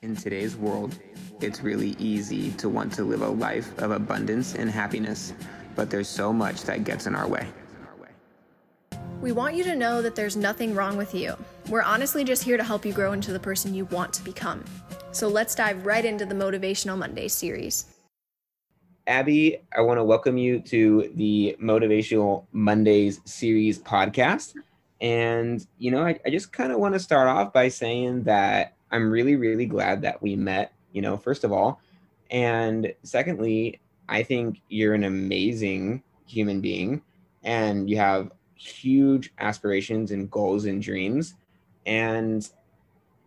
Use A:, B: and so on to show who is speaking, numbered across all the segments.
A: In today's world, it's really easy to want to live a life of abundance and happiness, but there's so much that gets in our way.
B: We want you to know that there's nothing wrong with you. We're honestly just here to help you grow into the person you want to become. So let's dive right into the Motivational Monday series.
A: Abby, I want to welcome you to the Motivational Mondays series podcast. And, you know, I, I just kind of want to start off by saying that I'm really, really glad that we met, you know, first of all. And secondly, I think you're an amazing human being and you have huge aspirations and goals and dreams. And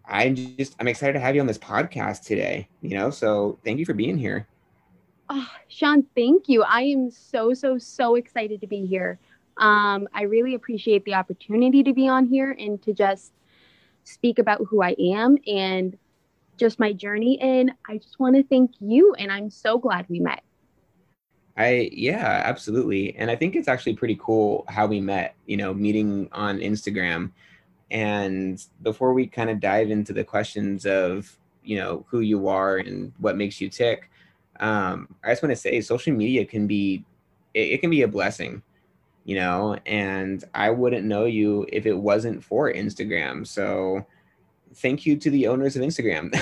A: I just, I'm excited to have you on this podcast today, you know, so thank you for being here.
C: Oh, Sean, thank you. I am so, so, so excited to be here. Um, I really appreciate the opportunity to be on here and to just speak about who I am and just my journey. And I just want to thank you. And I'm so glad we met.
A: I, yeah, absolutely. And I think it's actually pretty cool how we met, you know, meeting on Instagram. And before we kind of dive into the questions of, you know, who you are and what makes you tick, um, I just want to say social media can be, it, it can be a blessing you know, and I wouldn't know you if it wasn't for Instagram. So thank you to the owners of Instagram.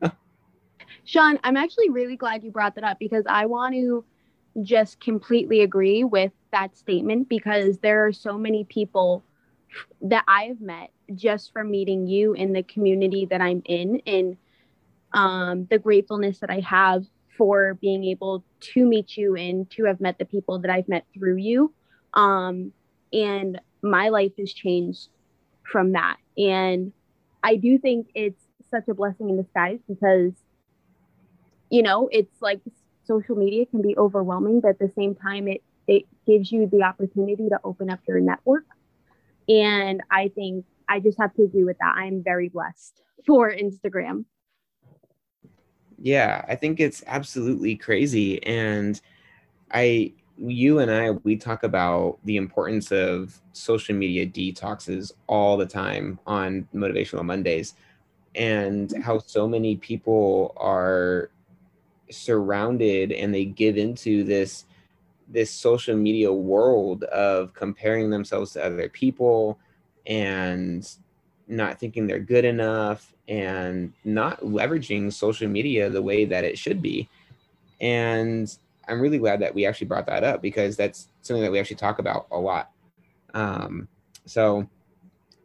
C: Sean, I'm actually really glad you brought that up because I want to just completely agree with that statement because there are so many people that I have met just from meeting you in the community that I'm in and um, the gratefulness that I have for being able to meet you and to have met the people that I've met through you. Um, and my life has changed from that. And I do think it's such a blessing in disguise because, you know, it's like social media can be overwhelming, but at the same time, it, it gives you the opportunity to open up your network. And I think I just have to agree with that. I'm very blessed for Instagram.
A: Yeah, I think it's absolutely crazy. And I, you and I, we talk about the importance of social media detoxes all the time on Motivational Mondays and mm-hmm. how so many people are surrounded and they give into this this social media world of comparing themselves to other people and not thinking they're good enough and not leveraging social media the way that it should be. And I'm really glad that we actually brought that up because that's something that we actually talk about a lot. Um, so,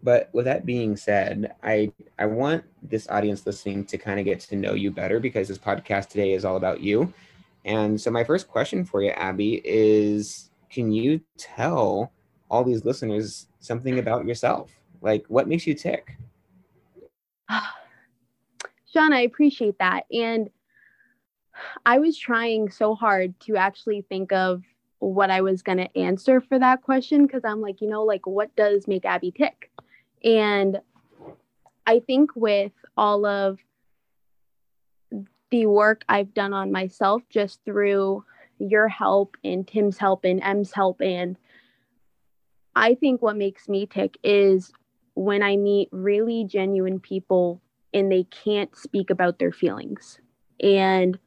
A: but with that being said, I I want this audience listening to kind of get to know you better because this podcast today is all about you. And so, my first question for you, Abby, is: Can you tell all these listeners something about yourself? Like, what makes you tick?
C: Sean, I appreciate that, and I was trying so hard to actually think of what I was going to answer for that question because I'm like, you know, like what does make Abby tick? And I think with all of the work I've done on myself just through your help and Tim's help and M's help and I think what makes me tick is when I meet really genuine people and they can't speak about their feelings. And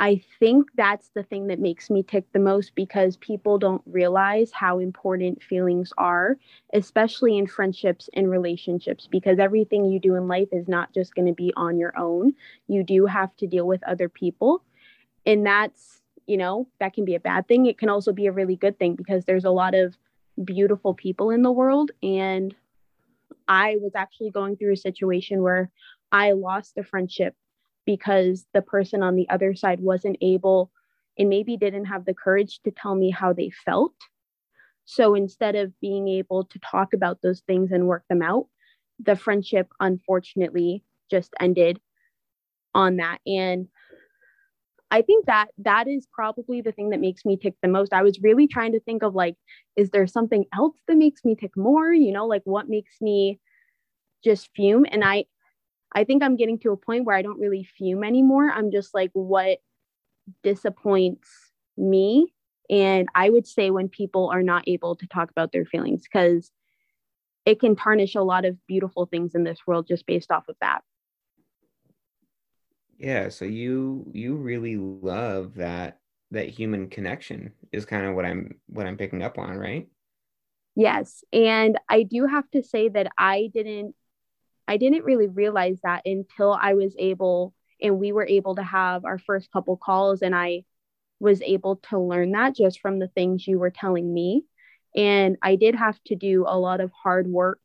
C: I think that's the thing that makes me tick the most because people don't realize how important feelings are, especially in friendships and relationships, because everything you do in life is not just going to be on your own. You do have to deal with other people. And that's, you know, that can be a bad thing. It can also be a really good thing because there's a lot of beautiful people in the world. And I was actually going through a situation where I lost a friendship because the person on the other side wasn't able and maybe didn't have the courage to tell me how they felt. So instead of being able to talk about those things and work them out, the friendship unfortunately just ended on that. And I think that that is probably the thing that makes me tick the most. I was really trying to think of like, is there something else that makes me tick more? You know, like what makes me just fume? And I I think I'm getting to a point where I don't really fume anymore. I'm just like, what disappoints me? And I would say when people are not able to talk about their feelings, because it can tarnish a lot of beautiful things in this world just based off of that.
A: Yeah, so you you really love that that human connection is kind of what I'm what I'm picking up on, right?
C: Yes, and I do have to say that I didn't I didn't really realize that until I was able and we were able to have our first couple calls and I was able to learn that just from the things you were telling me. And I did have to do a lot of hard work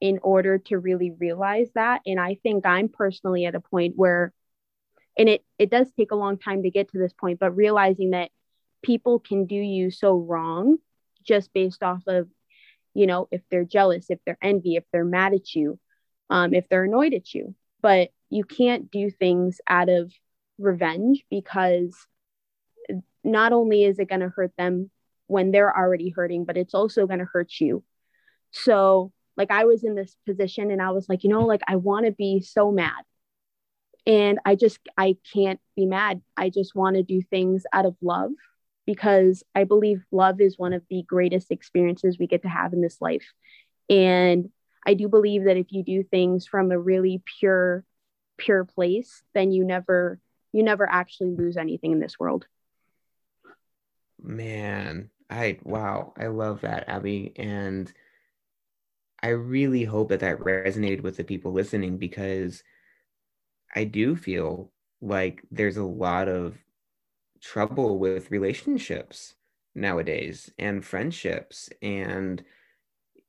C: in order to really realize that. And I think I'm personally at a point where, and it, it does take a long time to get to this point, but realizing that people can do you so wrong just based off of, you know, if they're jealous, if they're envy, if they're mad at you, um, if they're annoyed at you. But you can't do things out of revenge because not only is it going to hurt them when they're already hurting, but it's also going to hurt you. So, like, I was in this position and I was like, you know, like, I want to be so mad. And I just, I can't be mad. I just want to do things out of love because I believe love is one of the greatest experiences we get to have in this life. And I do believe that if you do things from a really pure, pure place, then you never, you never actually lose anything in this world.
A: Man, I wow, I love that, Abby, and I really hope that that resonated with the people listening because I do feel like there's a lot of trouble with relationships nowadays and friendships and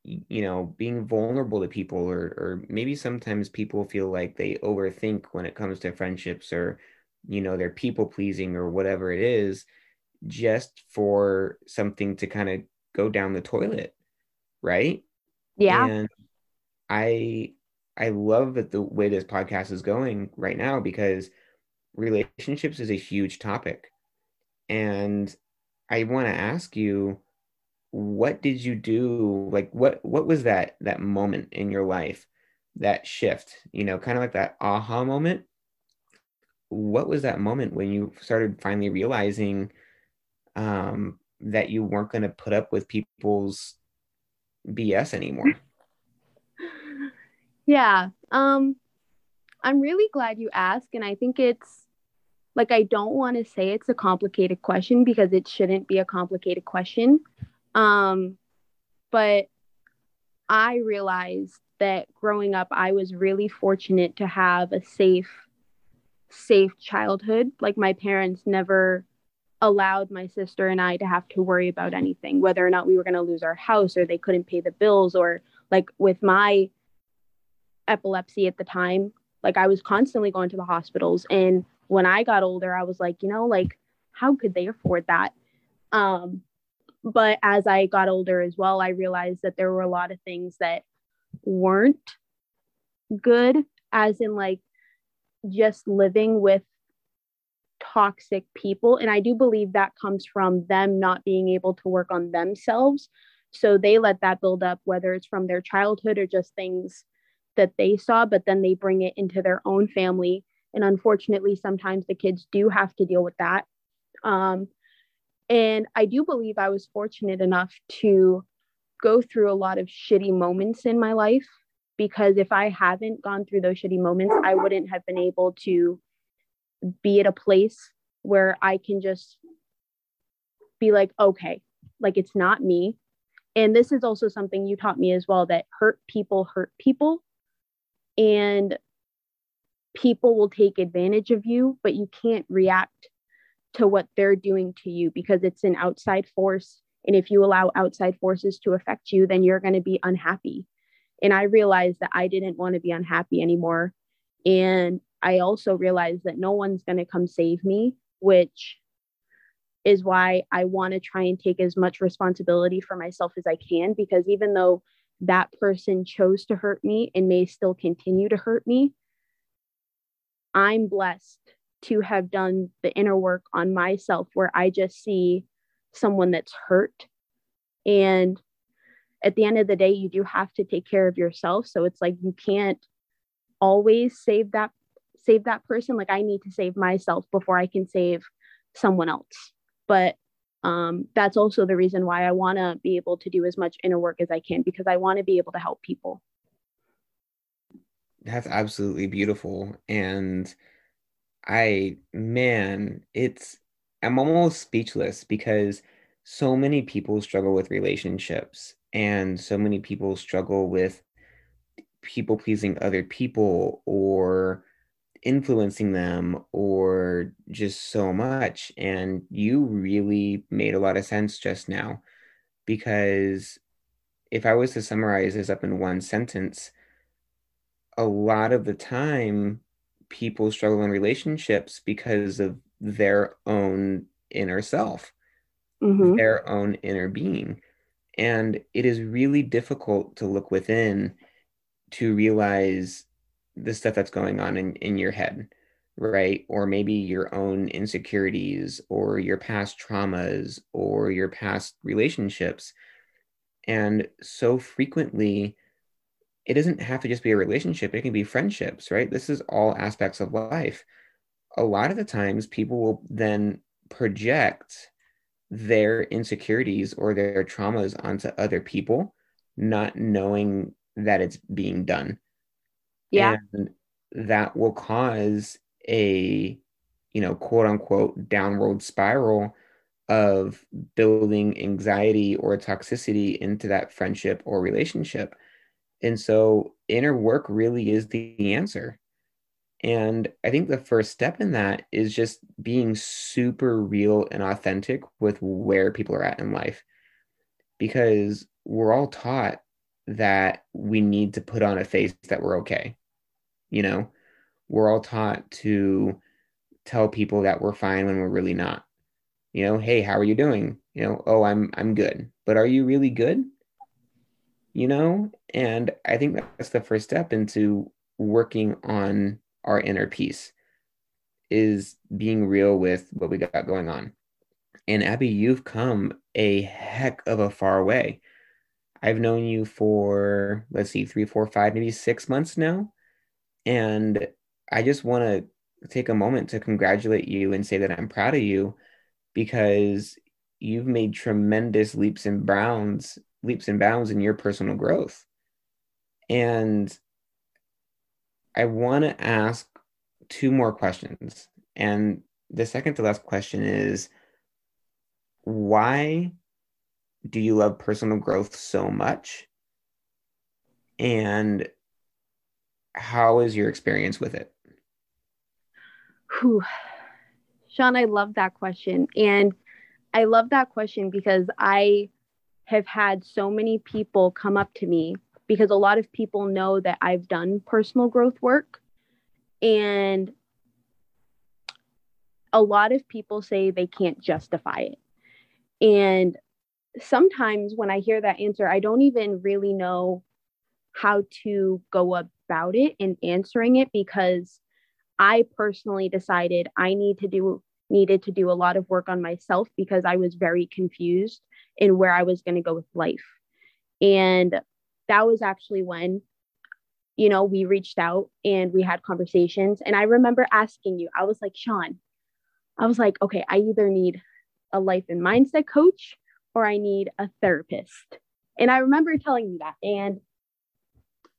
A: you know being vulnerable to people or or maybe sometimes people feel like they overthink when it comes to friendships or you know they're people pleasing or whatever it is just for something to kind of go down the toilet, right?
C: Yeah.
A: And I I love that the way this podcast is going right now because relationships is a huge topic. And I want to ask you what did you do like what what was that that moment in your life that shift you know kind of like that aha moment what was that moment when you started finally realizing um, that you weren't going to put up with people's BS anymore?
C: Yeah. Um, I'm really glad you asked. And I think it's like, I don't want to say it's a complicated question because it shouldn't be a complicated question. Um, but I realized that growing up, I was really fortunate to have a safe, safe childhood. Like, my parents never allowed my sister and I to have to worry about anything, whether or not we were going to lose our house or they couldn't pay the bills, or like with my epilepsy at the time, like I was constantly going to the hospitals. And when I got older, I was like, you know, like, how could they afford that? Um, but as I got older as well, I realized that there were a lot of things that weren't good, as in like just living with toxic people. And I do believe that comes from them not being able to work on themselves. So they let that build up, whether it's from their childhood or just things that they saw, but then they bring it into their own family. And unfortunately, sometimes the kids do have to deal with that. Um, and I do believe I was fortunate enough to go through a lot of shitty moments in my life because if I haven't gone through those shitty moments, I wouldn't have been able to be at a place where I can just be like, okay, like it's not me. And this is also something you taught me as well that hurt people hurt people. And people will take advantage of you, but you can't react to what they're doing to you because it's an outside force. And if you allow outside forces to affect you, then you're going to be unhappy. And I realized that I didn't want to be unhappy anymore. And I also realized that no one's going to come save me, which is why I want to try and take as much responsibility for myself as I can. Because even though that person chose to hurt me and may still continue to hurt me, I'm blessed to have done the inner work on myself where I just see someone that's hurt. And at the end of the day, you do have to take care of yourself. So it's like you can't always save that save that person like i need to save myself before i can save someone else but um, that's also the reason why i want to be able to do as much inner work as i can because i want to be able to help people
A: that's absolutely beautiful and I, man, it's, I'm almost speechless because so many people struggle with relationships and so many people struggle with people pleasing other people or influencing them or just so much. And you really made a lot of sense just now because if I was to summarize this up in one sentence, a lot of the time people struggle in relationships because of their own inner self, mm-hmm. their own inner being. And it is really difficult to look within to realize the stuff that's going on in, in your head, right? Or maybe your own insecurities or your past traumas or your past relationships. And so frequently, it doesn't have to just be a relationship, it can be friendships, right? This is all aspects of life. A lot of the times, people will then project their insecurities or their traumas onto other people, not knowing that it's being done.
C: Yeah.
A: And that will cause a, you know, quote unquote downward spiral of building anxiety or toxicity into that friendship or relationship. And so inner work really is the answer. And I think the first step in that is just being super real and authentic with where people are at in life. Because we're all taught that we need to put on a face that we're okay. You know, we're all taught to tell people that we're fine when we're really not. You know, hey, how are you doing? You know, oh, I'm I'm good. But are you really good? You know, and I think that's the first step into working on our inner peace is being real with what we got going on. And Abby, you've come a heck of a far way. I've known you for, let's see, three, four, five, maybe six months now. And I just want to take a moment to congratulate you and say that I'm proud of you because you've made tremendous leaps and bounds, leaps and bounds in your personal growth. And I want to ask two more questions. And the second to last question is why do you love personal growth so much? And how is your experience with it?
C: Whew. Sean, I love that question. And I love that question because I have had so many people come up to me because a lot of people know that I've done personal growth work. And a lot of people say they can't justify it. And sometimes when I hear that answer, I don't even really know how to go about it in answering it because I personally decided I need to do needed to do a lot of work on myself because I was very confused in where I was going to go with life. And that was actually when you know we reached out and we had conversations and I remember asking you I was like Sean I was like okay I either need a life and mindset coach or I need a therapist. And I remember telling you that. And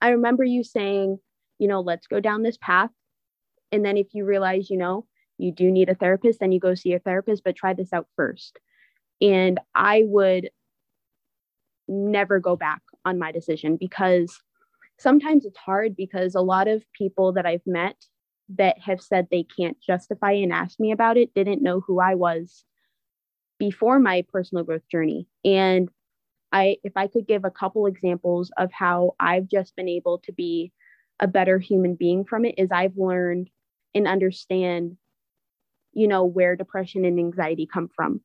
C: I remember you saying, you know, let's go down this path. And then if you realize, you know, you do need a therapist, then you go see a therapist, but try this out first. And I would never go back on my decision because sometimes it's hard because a lot of people that I've met that have said they can't justify and ask me about it didn't know who I was before my personal growth journey. And I, if I could give a couple examples of how I've just been able to be a better human being from it, is I've learned and understand, you know, where depression and anxiety come from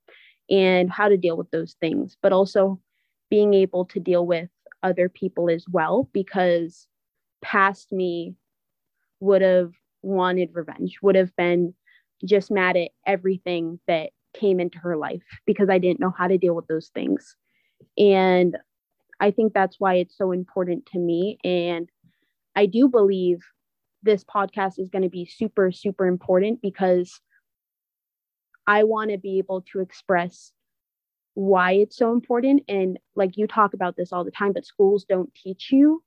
C: and how to deal with those things, but also being able to deal with other people as well, because past me would have wanted revenge, would have been just mad at everything that came into her life because I didn't know how to deal with those things. And I think that's why it's so important to me. And I do believe this podcast is going to be super, super important because I want to be able to express why it's so important. And like you talk about this all the time, but schools don't teach you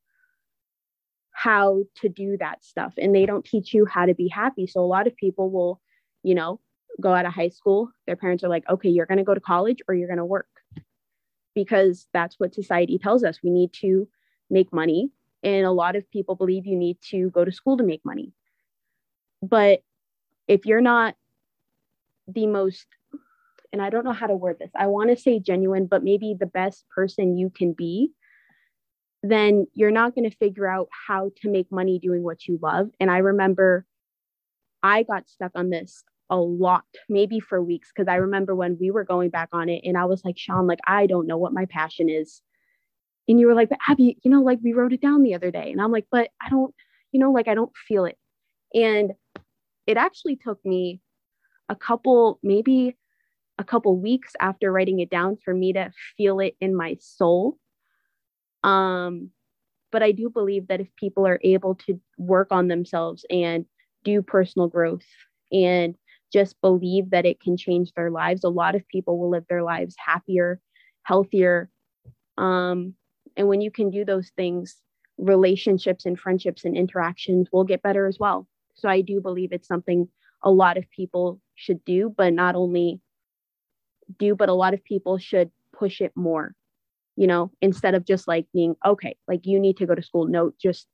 C: how to do that stuff and they don't teach you how to be happy. So a lot of people will, you know, go out of high school, their parents are like, okay, you're going to go to college or you're going to work because that's what society tells us. We need to make money. And a lot of people believe you need to go to school to make money. But if you're not the most, and I don't know how to word this, I want to say genuine, but maybe the best person you can be, then you're not going to figure out how to make money doing what you love. And I remember I got stuck on this a lot, maybe for weeks, because I remember when we were going back on it and I was like, Sean, like, I don't know what my passion is. And you were like, but Abby, you know, like we wrote it down the other day. And I'm like, but I don't, you know, like I don't feel it. And it actually took me a couple, maybe a couple weeks after writing it down for me to feel it in my soul. Um, but I do believe that if people are able to work on themselves and do personal growth and just believe that it can change their lives. A lot of people will live their lives happier, healthier. Um, and when you can do those things, relationships and friendships and interactions will get better as well. So I do believe it's something a lot of people should do, but not only do, but a lot of people should push it more, you know, instead of just like being, okay, like you need to go to school. No, just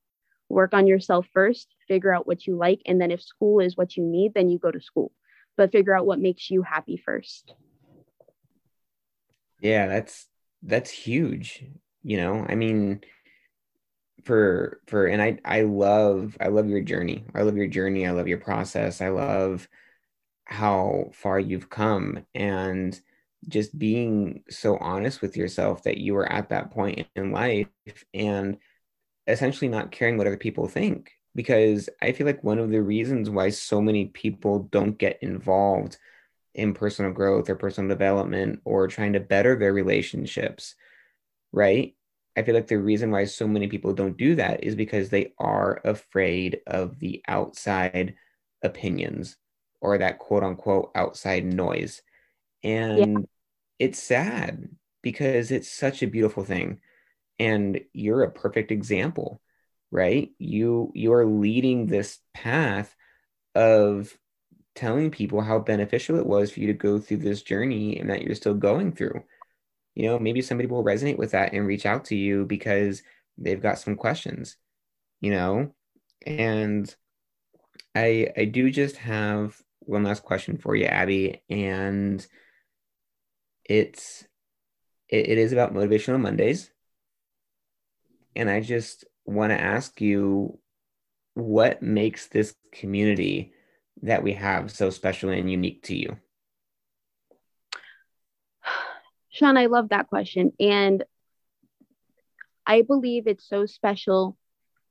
C: work on yourself first, figure out what you like. And then if school is what you need, then you go to school but figure out what makes you happy first.
A: Yeah, that's that's huge. You know, I mean for for and I I love I love your journey. I love your journey. I love your process. I love how far you've come and just being so honest with yourself that you were at that point in life and essentially not caring what other people think because I feel like one of the reasons why so many people don't get involved in personal growth or personal development or trying to better their relationships, right? I feel like the reason why so many people don't do that is because they are afraid of the outside opinions or that quote unquote outside noise. And yeah. it's sad because it's such a beautiful thing. And you're a perfect example right you you are leading this path of telling people how beneficial it was for you to go through this journey and that you're still going through you know maybe somebody will resonate with that and reach out to you because they've got some questions you know and i i do just have one last question for you abby and it's it, it is about motivational mondays and i just want to ask you what makes this community that we have so special and unique to you?
C: Sean, I love that question. And I believe it's so special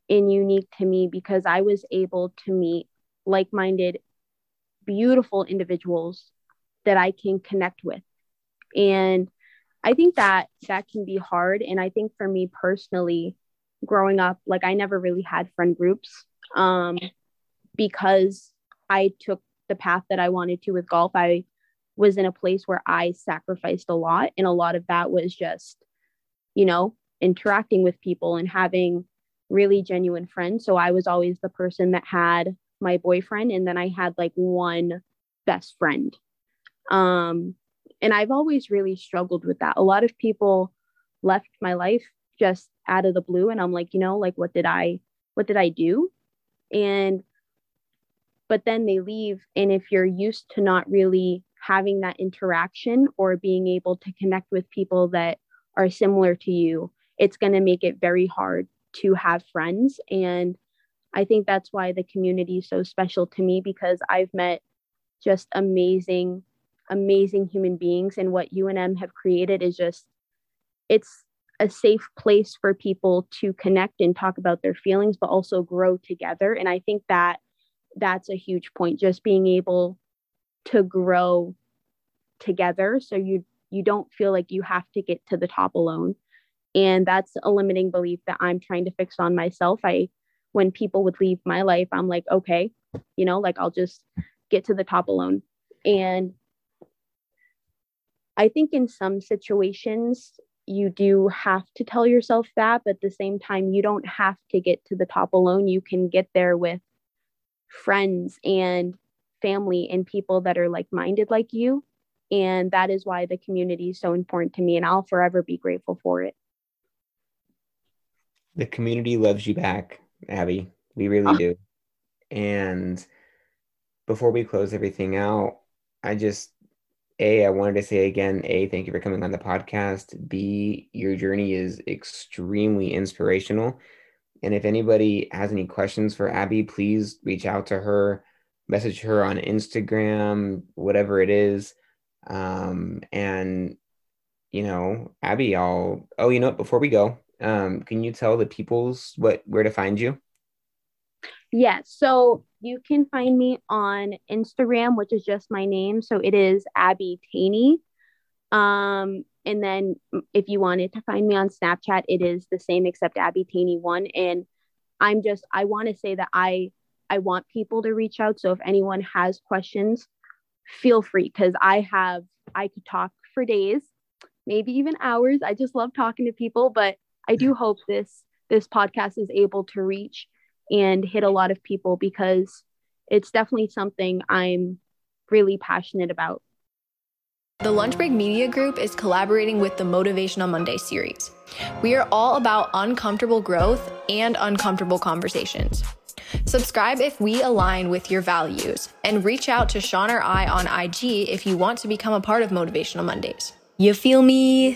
C: and unique to me because I was able to meet like minded, beautiful individuals that I can connect with. And I think that that can be hard. And I think for me personally, growing up, like I never really had friend groups um, because I took the path that I wanted to with golf. I was in a place where I sacrificed a lot. And a lot of that was just, you know, interacting with people and having really genuine friends. So I was always the person that had my boyfriend and then I had like one best friend. Um, and I've always really struggled with that. A lot of people left my life just out of the blue and i'm like you know like what did i what did i do and but then they leave and if you're used to not really having that interaction or being able to connect with people that are similar to you it's going to make it very hard to have friends and i think that's why the community is so special to me because i've met just amazing amazing human beings and what unm have created is just it's a safe place for people to connect and talk about their feelings but also grow together. And i think that that's a huge point just being able to grow together. So you you don't feel like you have to get to the top alone. And that's a limiting belief that i'm trying to fix on myself. I when people would leave my life i'm like okay you know like i'll just get to the top alone and i think in some situations you do have to tell yourself that, but at the same time, you don't have to get to the top alone. You can get there with friends and family and people that are like minded like you. And that is why the community is so important to me. And I'll forever be grateful for it.
A: The community loves you back, Abby. We really oh. do. And before we close everything out, I just a, I wanted to say again, A, thank you for coming on the podcast. B, your journey is extremely inspirational. And if anybody has any questions for Abby, please reach out to her, message her on Instagram, whatever it is. Um, and, you know, Abby, I'll, oh, you know what, before we go, um, can you tell the peoples what, where to find you?
C: Yeah. So you can find me on Instagram, which is just my name. So it is Abby Taney. Um, and then if you wanted to find me on Snapchat, it is the same except Abby Taney one. And I'm just I want to say that I I want people to reach out. So if anyone has questions, feel free because I have I could talk for days, maybe even hours. I just love talking to people, but I do hope this this podcast is able to reach and hit a lot of people because it's definitely something I'm really passionate about.
B: The Lunch Break Media Group is collaborating with the Motivational Monday series. We are all about uncomfortable growth and uncomfortable conversations. Subscribe if we align with your values, and reach out to Sean or I on IG if you want to become a part of Motivational Mondays. You feel me?